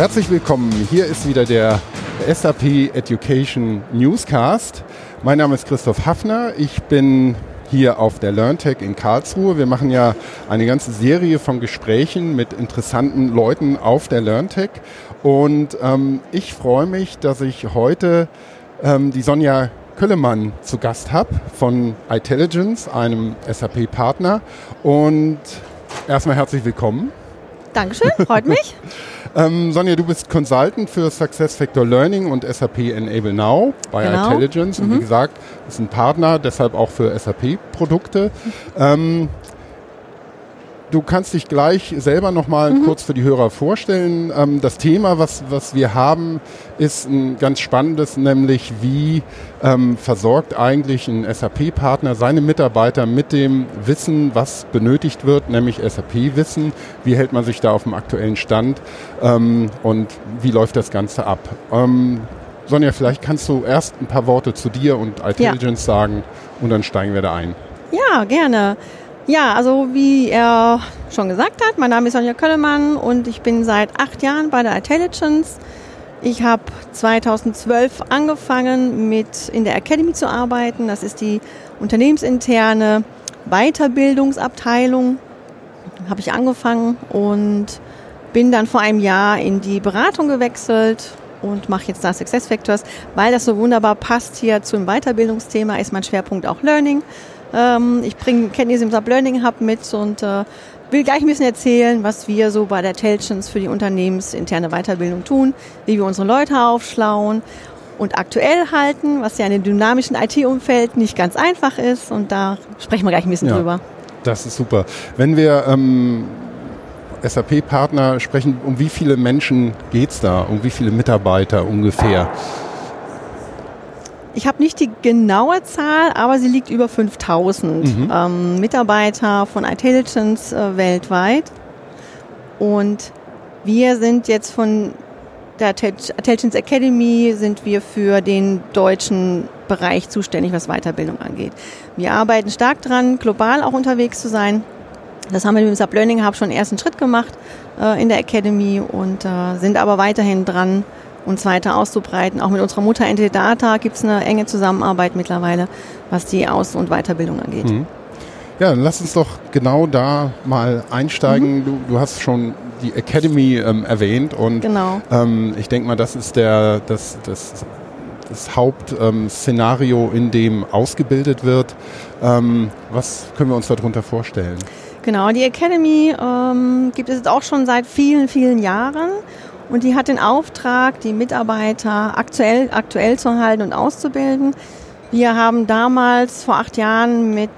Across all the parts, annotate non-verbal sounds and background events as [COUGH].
Herzlich willkommen. Hier ist wieder der SAP Education Newscast. Mein Name ist Christoph Hafner. Ich bin hier auf der LearnTech in Karlsruhe. Wir machen ja eine ganze Serie von Gesprächen mit interessanten Leuten auf der LearnTech. Und ähm, ich freue mich, dass ich heute ähm, die Sonja Köllemann zu Gast habe von iTelligence, einem SAP-Partner. Und erstmal herzlich willkommen. Dankeschön, freut mich. [LAUGHS] ähm, Sonja, du bist Consultant für SuccessFactor Learning und SAP Enable Now bei genau. Intelligence. Und mhm. wie gesagt, ist ein Partner, deshalb auch für SAP-Produkte. Ähm, Du kannst dich gleich selber nochmal mhm. kurz für die Hörer vorstellen. Ähm, das Thema, was, was wir haben, ist ein ganz spannendes, nämlich wie ähm, versorgt eigentlich ein SAP-Partner seine Mitarbeiter mit dem Wissen, was benötigt wird, nämlich SAP-Wissen. Wie hält man sich da auf dem aktuellen Stand ähm, und wie läuft das Ganze ab? Ähm, Sonja, vielleicht kannst du erst ein paar Worte zu dir und Intelligence ja. sagen und dann steigen wir da ein. Ja, gerne. Ja, also wie er schon gesagt hat, mein Name ist Sonja Köllemann und ich bin seit acht Jahren bei der Intelligence. Ich habe 2012 angefangen, mit in der Academy zu arbeiten. Das ist die unternehmensinterne Weiterbildungsabteilung. Habe ich angefangen und bin dann vor einem Jahr in die Beratung gewechselt und mache jetzt da Success Factors, weil das so wunderbar passt hier zum Weiterbildungsthema, ist mein Schwerpunkt auch Learning. Ähm, ich bringe Kenntnisse im Sub-Learning Hub mit und äh, will gleich ein bisschen erzählen, was wir so bei der Telchens für die unternehmensinterne Weiterbildung tun, wie wir unsere Leute aufschlauen und aktuell halten, was ja in dem dynamischen IT-Umfeld nicht ganz einfach ist. Und da sprechen wir gleich ein bisschen ja, drüber. Das ist super. Wenn wir ähm, SAP-Partner sprechen, um wie viele Menschen geht es da? Um wie viele Mitarbeiter ungefähr? Ich habe nicht die genaue Zahl, aber sie liegt über 5000 mhm. ähm, Mitarbeiter von Intelligence äh, weltweit. Und wir sind jetzt von der Intelligence Academy sind wir für den deutschen Bereich zuständig, was Weiterbildung angeht. Wir arbeiten stark dran, global auch unterwegs zu sein. Das haben wir mit dem Sub Learning Hub schon einen ersten Schritt gemacht äh, in der Academy und äh, sind aber weiterhin dran, uns weiter auszubreiten. Auch mit unserer Mutter Entity Data gibt es eine enge Zusammenarbeit mittlerweile, was die Aus- und Weiterbildung angeht. Mhm. Ja, dann lass uns doch genau da mal einsteigen. Mhm. Du, du, hast schon die Academy ähm, erwähnt und genau. ähm, ich denke mal, das ist der, das, das, das Hauptszenario, ähm, in dem ausgebildet wird. Ähm, was können wir uns darunter vorstellen? Genau, die Academy ähm, gibt es jetzt auch schon seit vielen, vielen Jahren und die hat den Auftrag, die Mitarbeiter aktuell, aktuell zu halten und auszubilden. Wir haben damals vor acht Jahren mit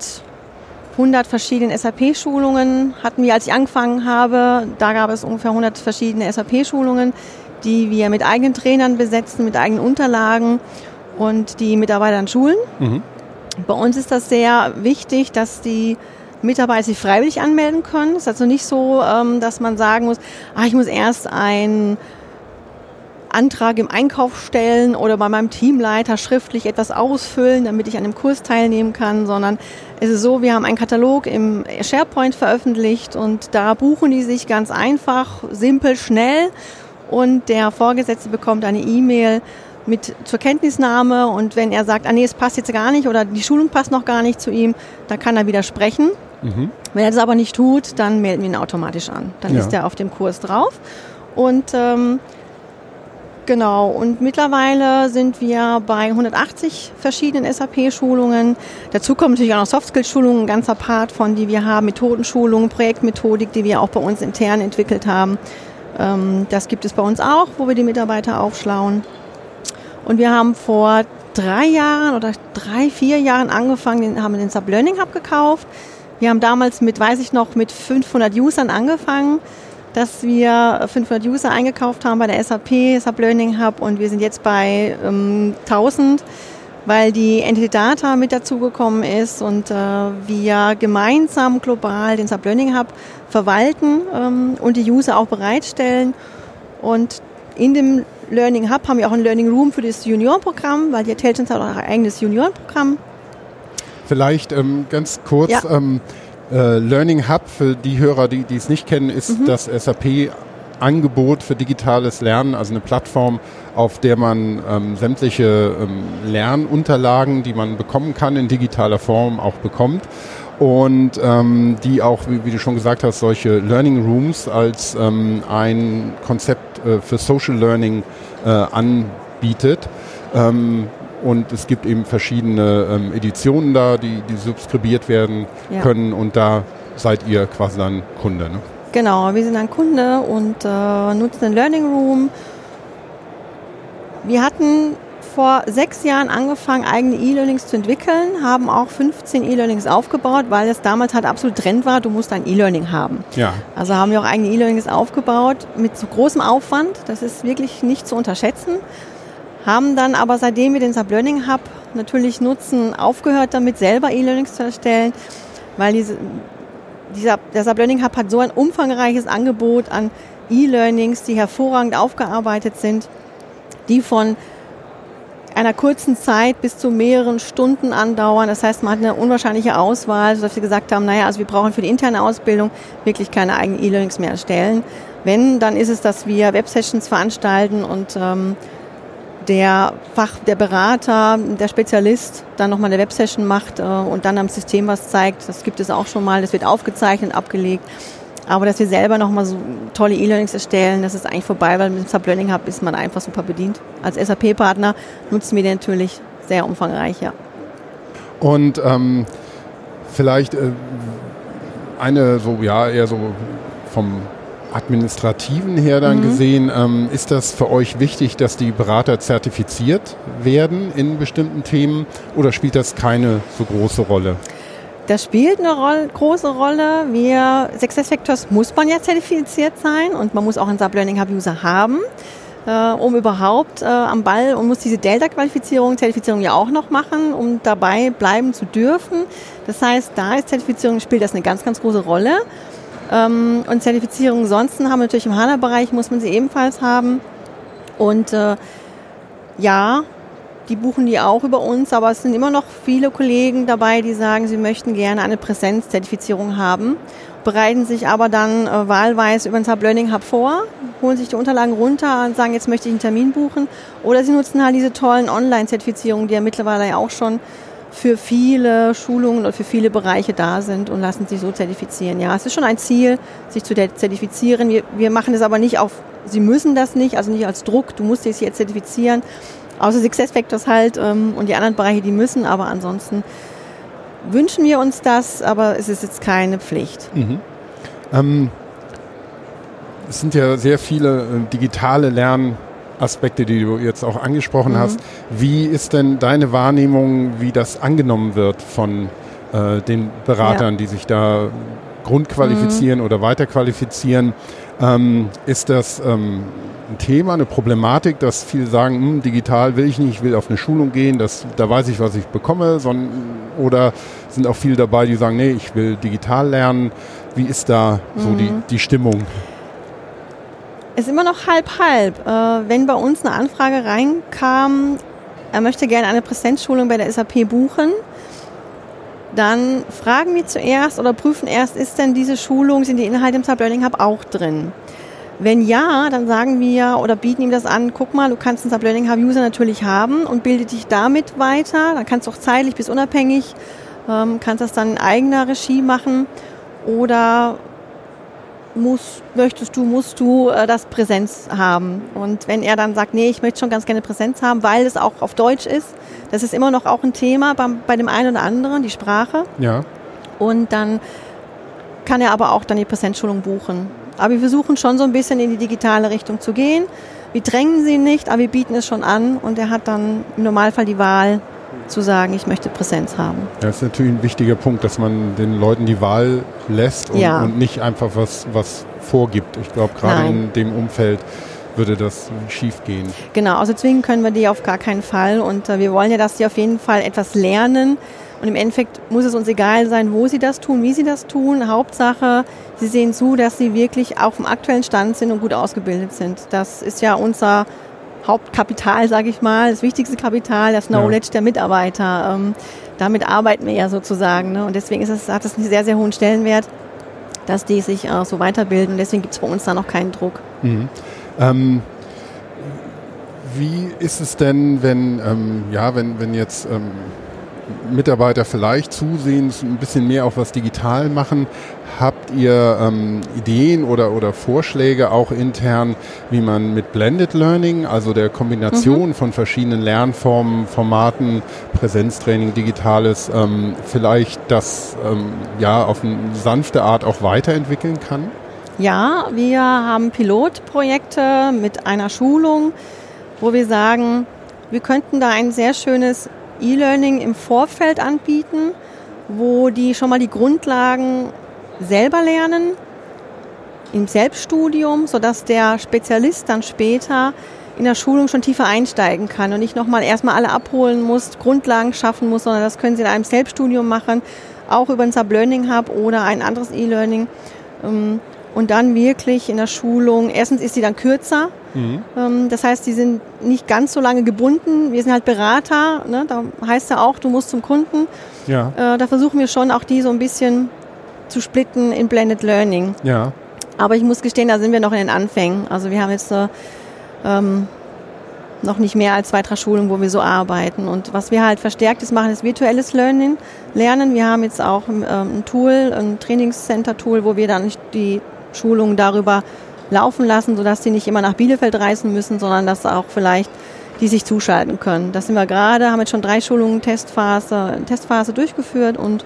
100 verschiedenen SAP-Schulungen hatten wir, als ich angefangen habe, da gab es ungefähr 100 verschiedene SAP-Schulungen, die wir mit eigenen Trainern besetzen, mit eigenen Unterlagen und die Mitarbeiter an schulen. Mhm. Bei uns ist das sehr wichtig, dass die Mitarbeiter sich freiwillig anmelden können. Es ist also nicht so, ähm, dass man sagen muss, ah, ich muss erst einen Antrag im Einkauf stellen oder bei meinem Teamleiter schriftlich etwas ausfüllen, damit ich an dem Kurs teilnehmen kann, sondern es ist so, wir haben einen Katalog im SharePoint veröffentlicht und da buchen die sich ganz einfach, simpel, schnell und der Vorgesetzte bekommt eine E-Mail mit zur Kenntnisnahme und wenn er sagt, ah nee, es passt jetzt gar nicht oder die Schulung passt noch gar nicht zu ihm, dann kann er widersprechen. Mhm. Wenn er das aber nicht tut, dann melden wir ihn automatisch an. Dann ja. ist er auf dem Kurs drauf. Und ähm, genau, und mittlerweile sind wir bei 180 verschiedenen SAP-Schulungen. Dazu kommen natürlich auch noch Soft-Skill-Schulungen, ein ganzer Part von, die wir haben, Methodenschulungen, Projektmethodik, die wir auch bei uns intern entwickelt haben. Ähm, das gibt es bei uns auch, wo wir die Mitarbeiter aufschlauen. Und wir haben vor drei Jahren oder drei, vier Jahren angefangen, haben den Sub Learning Hub gekauft. Wir haben damals mit, weiß ich noch, mit 500 Usern angefangen, dass wir 500 User eingekauft haben bei der SAP, Sub Learning Hub und wir sind jetzt bei ähm, 1000, weil die Entity Data mit dazugekommen ist und äh, wir gemeinsam global den Sub Learning Hub verwalten ähm, und die User auch bereitstellen. Und in dem Learning Hub haben wir auch ein Learning Room für das Juniorenprogramm, weil die Intelligence hat auch ein eigenes Juniorenprogramm. Vielleicht ähm, ganz kurz, ja. ähm, äh, Learning Hub für die Hörer, die, es nicht kennen, ist mhm. das SAP Angebot für digitales Lernen, also eine Plattform, auf der man ähm, sämtliche ähm, Lernunterlagen, die man bekommen kann, in digitaler Form auch bekommt und ähm, die auch, wie, wie, du schon gesagt hast, solche Learning Rooms als ähm, ein Konzept äh, für Social Learning äh, anbietet. Und es gibt eben verschiedene ähm, Editionen da, die, die subskribiert werden ja. können und da seid ihr quasi dann Kunde. Ne? Genau, wir sind ein Kunde und äh, nutzen den Learning Room. Wir hatten vor sechs Jahren angefangen, eigene E-Learnings zu entwickeln, haben auch 15 E-Learnings aufgebaut, weil es damals halt absolut Trend war, du musst ein E-Learning haben. Ja. Also haben wir auch eigene E-Learnings aufgebaut mit so großem Aufwand, das ist wirklich nicht zu unterschätzen. Haben dann aber seitdem wir den Sublearning Hub natürlich nutzen, aufgehört damit, selber E-Learnings zu erstellen, weil diese, dieser, der Sublearning Hub hat so ein umfangreiches Angebot an E-Learnings, die hervorragend aufgearbeitet sind, die von einer kurzen Zeit bis zu mehreren Stunden andauern. Das heißt, man hat eine unwahrscheinliche Auswahl, sodass wir gesagt haben, naja, also wir brauchen für die interne Ausbildung wirklich keine eigenen E-Learnings mehr erstellen. Wenn, dann ist es, dass wir Websessions veranstalten und ähm, der Fach, der Berater, der Spezialist dann nochmal eine Websession macht äh, und dann am System was zeigt. Das gibt es auch schon mal. Das wird aufgezeichnet, abgelegt. Aber dass wir selber nochmal so tolle E-Learnings erstellen, das ist eigentlich vorbei, weil mit dem Sublearning Hub ist man einfach super bedient. Als SAP-Partner nutzen wir den natürlich sehr umfangreich, ja. Und ähm, vielleicht äh, eine so, ja, eher so vom administrativen her dann mhm. gesehen, ähm, ist das für euch wichtig, dass die Berater zertifiziert werden in bestimmten Themen oder spielt das keine so große Rolle? Das spielt eine Rolle, große Rolle. Wir, SuccessFactors muss man ja zertifiziert sein und man muss auch einen Sublearning Hub User haben, äh, um überhaupt äh, am Ball und muss diese Delta-Qualifizierung, Zertifizierung ja auch noch machen, um dabei bleiben zu dürfen. Das heißt, da ist Zertifizierung, spielt das eine ganz, ganz große Rolle. Ähm, und Zertifizierung sonst haben wir natürlich im HANA-Bereich, muss man sie ebenfalls haben. Und äh, ja, die buchen die auch über uns, aber es sind immer noch viele Kollegen dabei, die sagen, sie möchten gerne eine Präsenzzertifizierung haben, bereiten sich aber dann äh, wahlweise über den Sublearning Hub vor, holen sich die Unterlagen runter und sagen, jetzt möchte ich einen Termin buchen. Oder sie nutzen halt diese tollen Online-Zertifizierungen, die ja mittlerweile ja auch schon für viele Schulungen oder für viele Bereiche da sind und lassen sich so zertifizieren. Ja, es ist schon ein Ziel, sich zu zertifizieren. Wir, wir machen es aber nicht auf, Sie müssen das nicht, also nicht als Druck, du musst dich jetzt zertifizieren. Außer Success Factors halt ähm, und die anderen Bereiche, die müssen, aber ansonsten wünschen wir uns das, aber es ist jetzt keine Pflicht. Mhm. Ähm, es sind ja sehr viele äh, digitale Lern- Aspekte, die du jetzt auch angesprochen mhm. hast. Wie ist denn deine Wahrnehmung, wie das angenommen wird von äh, den Beratern, ja. die sich da grundqualifizieren mhm. oder weiterqualifizieren? Ähm, ist das ähm, ein Thema, eine Problematik, dass viele sagen, hm, digital will ich nicht, ich will auf eine Schulung gehen, das, da weiß ich, was ich bekomme, sondern, oder sind auch viele dabei, die sagen, nee, ich will digital lernen. Wie ist da so mhm. die, die Stimmung? Ist immer noch halb-halb. Äh, wenn bei uns eine Anfrage reinkam, er möchte gerne eine Präsenzschulung bei der SAP buchen, dann fragen wir zuerst oder prüfen erst, ist denn diese Schulung, sind die Inhalte im Sublearning Hub auch drin? Wenn ja, dann sagen wir oder bieten ihm das an, guck mal, du kannst einen Sublearning Hub User natürlich haben und bilde dich damit weiter. Dann kannst du auch zeitlich bis unabhängig, ähm, kannst das dann in eigener Regie machen oder musst, möchtest du, musst du äh, das Präsenz haben. Und wenn er dann sagt, nee, ich möchte schon ganz gerne Präsenz haben, weil es auch auf Deutsch ist, das ist immer noch auch ein Thema bei, bei dem einen oder anderen, die Sprache. Ja. Und dann kann er aber auch dann die Präsenzschulung buchen. Aber wir versuchen schon so ein bisschen in die digitale Richtung zu gehen. Wir drängen sie nicht, aber wir bieten es schon an und er hat dann im Normalfall die Wahl, zu sagen, ich möchte Präsenz haben. Das ist natürlich ein wichtiger Punkt, dass man den Leuten die Wahl lässt und, ja. und nicht einfach was, was vorgibt. Ich glaube, gerade in dem Umfeld würde das schief gehen. Genau, also zwingen können wir die auf gar keinen Fall und äh, wir wollen ja, dass sie auf jeden Fall etwas lernen und im Endeffekt muss es uns egal sein, wo sie das tun, wie sie das tun. Hauptsache, sie sehen zu, dass sie wirklich auf dem aktuellen Stand sind und gut ausgebildet sind. Das ist ja unser Hauptkapital, sage ich mal, das wichtigste Kapital, das Knowledge ja. der Mitarbeiter. Ähm, damit arbeiten wir ja sozusagen. Ne? Und deswegen ist es, hat es einen sehr, sehr hohen Stellenwert. dass die sich äh, so weiterbilden. Deswegen gibt es bei uns da noch keinen Druck. Mhm. Ähm, wie ist es denn, wenn, ähm, ja, wenn, wenn jetzt ähm, Mitarbeiter vielleicht zusehends ein bisschen mehr auf was digital machen. Habt ihr ähm, Ideen oder, oder Vorschläge auch intern, wie man mit Blended Learning, also der Kombination mhm. von verschiedenen Lernformen, Formaten, Präsenztraining, Digitales, ähm, vielleicht das ähm, ja auf eine sanfte Art auch weiterentwickeln kann? Ja, wir haben Pilotprojekte mit einer Schulung, wo wir sagen, wir könnten da ein sehr schönes E-Learning im Vorfeld anbieten, wo die schon mal die Grundlagen selber lernen im Selbststudium, sodass der Spezialist dann später in der Schulung schon tiefer einsteigen kann und nicht nochmal erstmal alle abholen muss, Grundlagen schaffen muss, sondern das können sie in einem Selbststudium machen, auch über ein Sublearning Hub oder ein anderes E-Learning. Und dann wirklich in der Schulung, erstens ist sie dann kürzer, Mhm. Ähm, das heißt, die sind nicht ganz so lange gebunden. Wir sind halt Berater, ne? da heißt ja auch, du musst zum Kunden. Ja. Äh, da versuchen wir schon auch die so ein bisschen zu splitten in Blended Learning. Ja. Aber ich muss gestehen, da sind wir noch in den Anfängen. Also wir haben jetzt äh, ähm, noch nicht mehr als zwei, drei Schulungen, wo wir so arbeiten. Und was wir halt verstärktes machen, ist virtuelles Learning, Lernen. Wir haben jetzt auch ähm, ein Tool, ein Trainingscenter-Tool, wo wir dann die Schulungen darüber laufen lassen, sodass die nicht immer nach Bielefeld reisen müssen, sondern dass auch vielleicht die sich zuschalten können. Das sind wir gerade, haben jetzt schon drei Schulungen Testphase, Testphase durchgeführt und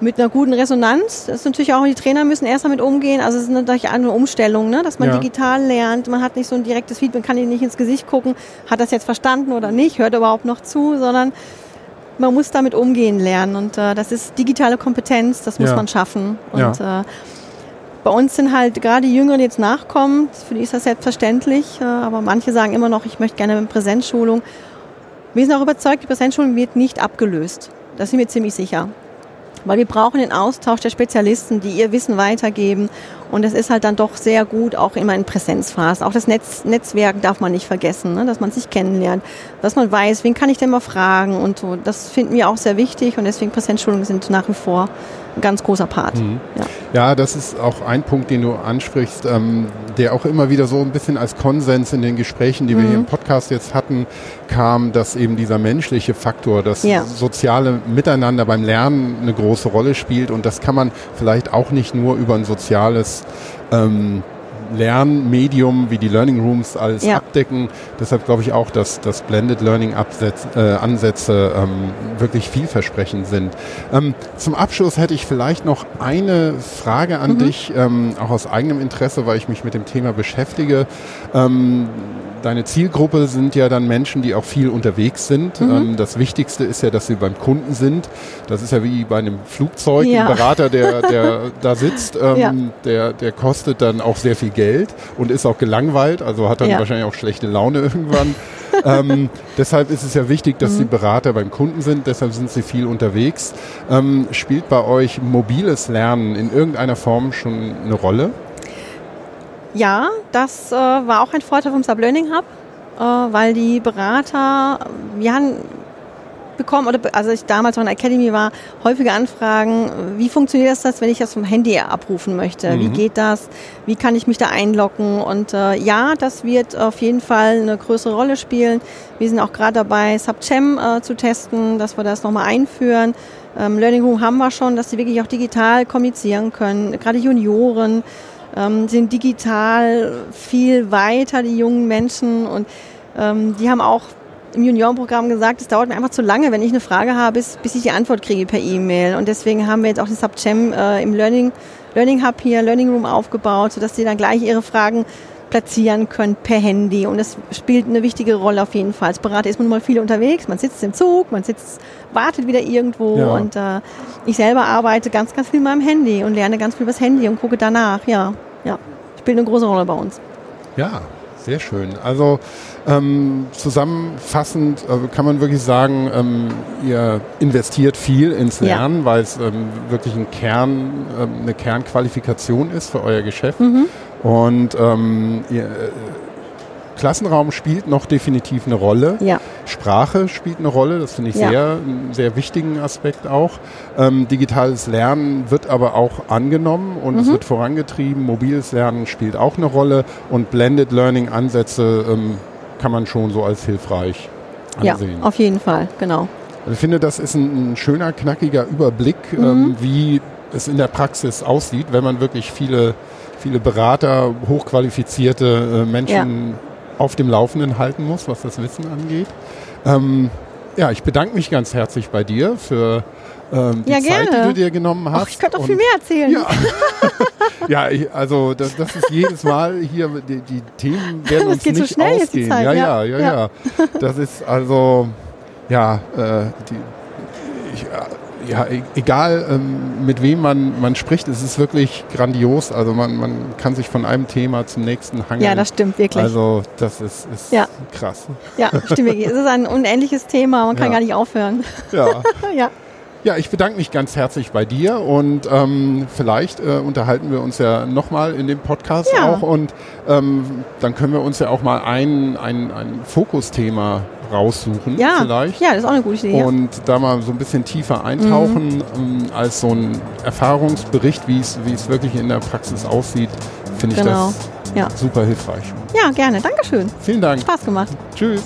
mit einer guten Resonanz. Das ist natürlich auch, die Trainer müssen erst damit umgehen. Also es ist natürlich eine Umstellung, ne? dass man ja. digital lernt. Man hat nicht so ein direktes Feedback, kann ihnen nicht ins Gesicht gucken, hat das jetzt verstanden oder nicht, hört überhaupt noch zu, sondern man muss damit umgehen lernen. Und äh, das ist digitale Kompetenz, das muss ja. man schaffen. Und ja. äh, bei uns sind halt gerade die Jüngeren, jetzt nachkommen, für die ist das selbstverständlich, äh, aber manche sagen immer noch, ich möchte gerne eine Präsenzschulung. Wir sind auch überzeugt, die Präsenzschulung wird nicht abgelöst. Da sind wir ziemlich sicher. Weil wir brauchen den Austausch der Spezialisten, die ihr Wissen weitergeben. Und es ist halt dann doch sehr gut, auch immer in Präsenzphasen. Auch das Netz, Netzwerk darf man nicht vergessen, ne? dass man sich kennenlernt, dass man weiß, wen kann ich denn mal fragen und so. Das finden wir auch sehr wichtig und deswegen Präsenzschulungen sind nach wie vor ein ganz großer Part. Mhm. Ja. ja. das ist auch ein Punkt, den du ansprichst, ähm, der auch immer wieder so ein bisschen als Konsens in den Gesprächen, die mhm. wir hier im Podcast jetzt hatten, kam, dass eben dieser menschliche Faktor, das ja. soziale Miteinander beim Lernen eine große Rolle spielt und das kann man vielleicht auch nicht nur über ein soziales ähm, Lernmedium wie die Learning Rooms alles ja. abdecken. Deshalb glaube ich auch, dass, dass Blended Learning Absetz, äh, Ansätze ähm, wirklich vielversprechend sind. Ähm, zum Abschluss hätte ich vielleicht noch eine Frage an mhm. dich, ähm, auch aus eigenem Interesse, weil ich mich mit dem Thema beschäftige. Ähm, deine Zielgruppe sind ja dann Menschen, die auch viel unterwegs sind. Mhm. Ähm, das Wichtigste ist ja, dass sie beim Kunden sind. Das ist ja wie bei einem Flugzeug. Ja. Ein Berater, der, der [LAUGHS] da sitzt, ähm, ja. der, der kostet dann auch sehr viel Geld und ist auch gelangweilt, also hat dann ja. wahrscheinlich auch schlechte Laune [LAUGHS] irgendwann. ähm, deshalb ist es ja wichtig, dass mhm. die Berater beim Kunden sind, deshalb sind sie viel unterwegs. Ähm, spielt bei euch mobiles Lernen in irgendeiner Form schon eine Rolle? Ja, das äh, war auch ein Vorteil vom Sublearning Hub, äh, weil die Berater, wir haben bekommen, oder also ich damals noch in der Academy war, häufige Anfragen, wie funktioniert das, wenn ich das vom Handy abrufen möchte? Mhm. Wie geht das? Wie kann ich mich da einloggen? Und äh, ja, das wird auf jeden Fall eine größere Rolle spielen. Wir sind auch gerade dabei, SubChem äh, zu testen, dass wir das nochmal einführen. Ähm, Learning Room haben wir schon, dass sie wirklich auch digital kommunizieren können, gerade Junioren ähm, sind digital viel weiter, die jungen Menschen. Und ähm, die haben auch im Juniorenprogramm gesagt, es dauert mir einfach zu lange, wenn ich eine Frage habe, bis, bis ich die Antwort kriege per E-Mail. Und deswegen haben wir jetzt auch den Subchem äh, im Learning, Learning Hub hier, Learning Room aufgebaut, sodass sie dann gleich ihre Fragen platzieren können per Handy. Und das spielt eine wichtige Rolle auf jeden Fall. Als Berater ist man nun mal viel unterwegs. Man sitzt im Zug, man sitzt, wartet wieder irgendwo. Ja. Und äh, ich selber arbeite ganz, ganz viel mit meinem Handy und lerne ganz viel über das Handy und gucke danach. Ja, ja. Spielt eine große Rolle bei uns. Ja, sehr schön. Also ähm, zusammenfassend äh, kann man wirklich sagen, ähm, ihr investiert viel ins Lernen, ja. weil es ähm, wirklich ein Kern, ähm, eine Kernqualifikation ist für euer Geschäft. Mhm. Und ähm, ihr, Klassenraum spielt noch definitiv eine Rolle. Ja. Sprache spielt eine Rolle, das finde ich Ja. sehr, einen sehr wichtigen Aspekt auch. Ähm, digitales Lernen wird aber auch angenommen und Mhm. es wird vorangetrieben. Mobiles Lernen spielt auch eine Rolle und Blended Learning Ansätze ähm, kann man schon so als hilfreich Ja, ansehen. auf jeden Fall, genau. Also ich finde, das ist ein, ein schöner, knackiger Überblick, Mhm. ähm, wie es in der Praxis aussieht, wenn man wirklich viele, viele Berater, hochqualifizierte äh, Menschen auf dem Laufenden halten muss, was das Wissen angeht. Ähm, ja, ich bedanke mich ganz herzlich bei dir für ähm, die Ja, Zeit, die du dir genommen hast. Ach, ich könnte auch viel mehr erzählen. Ja, [LAUGHS] ja ich, also das, das ist jedes Mal hier, die, die Themen [LAUGHS] werden Das uns geht so nicht schnell jetzt die ausgehen. Zeit, ja, ja, ja. ja, ja, Ja. Das ist also, ja, äh, die, ich, äh, ja, e- egal ähm, mit wem man, man spricht, es ist wirklich grandios. Also man, man kann sich von einem Thema zum nächsten hangeln. Ja, das stimmt wirklich. Also das ist, ist Ja. krass. ja, stimmt wirklich. Es ist ein unendliches Thema, man kann Ja. gar nicht aufhören. Ja. [LAUGHS] ja. Ja, ich bedanke mich ganz herzlich bei dir und ähm, vielleicht äh, unterhalten wir uns ja nochmal in dem Podcast Ja. auch und ähm, dann können wir uns ja auch mal ein, ein, ein Fokusthema raussuchen Ja. vielleicht. ja, das ist auch eine gute Idee. ja. Und da mal so ein bisschen tiefer eintauchen ähm, als so ein Erfahrungsbericht, wie es wie es wirklich in der Praxis aussieht, finde ich Genau. das Ja. super hilfreich. ja, gerne. Dankeschön. Vielen Dank. Spaß gemacht. Tschüss.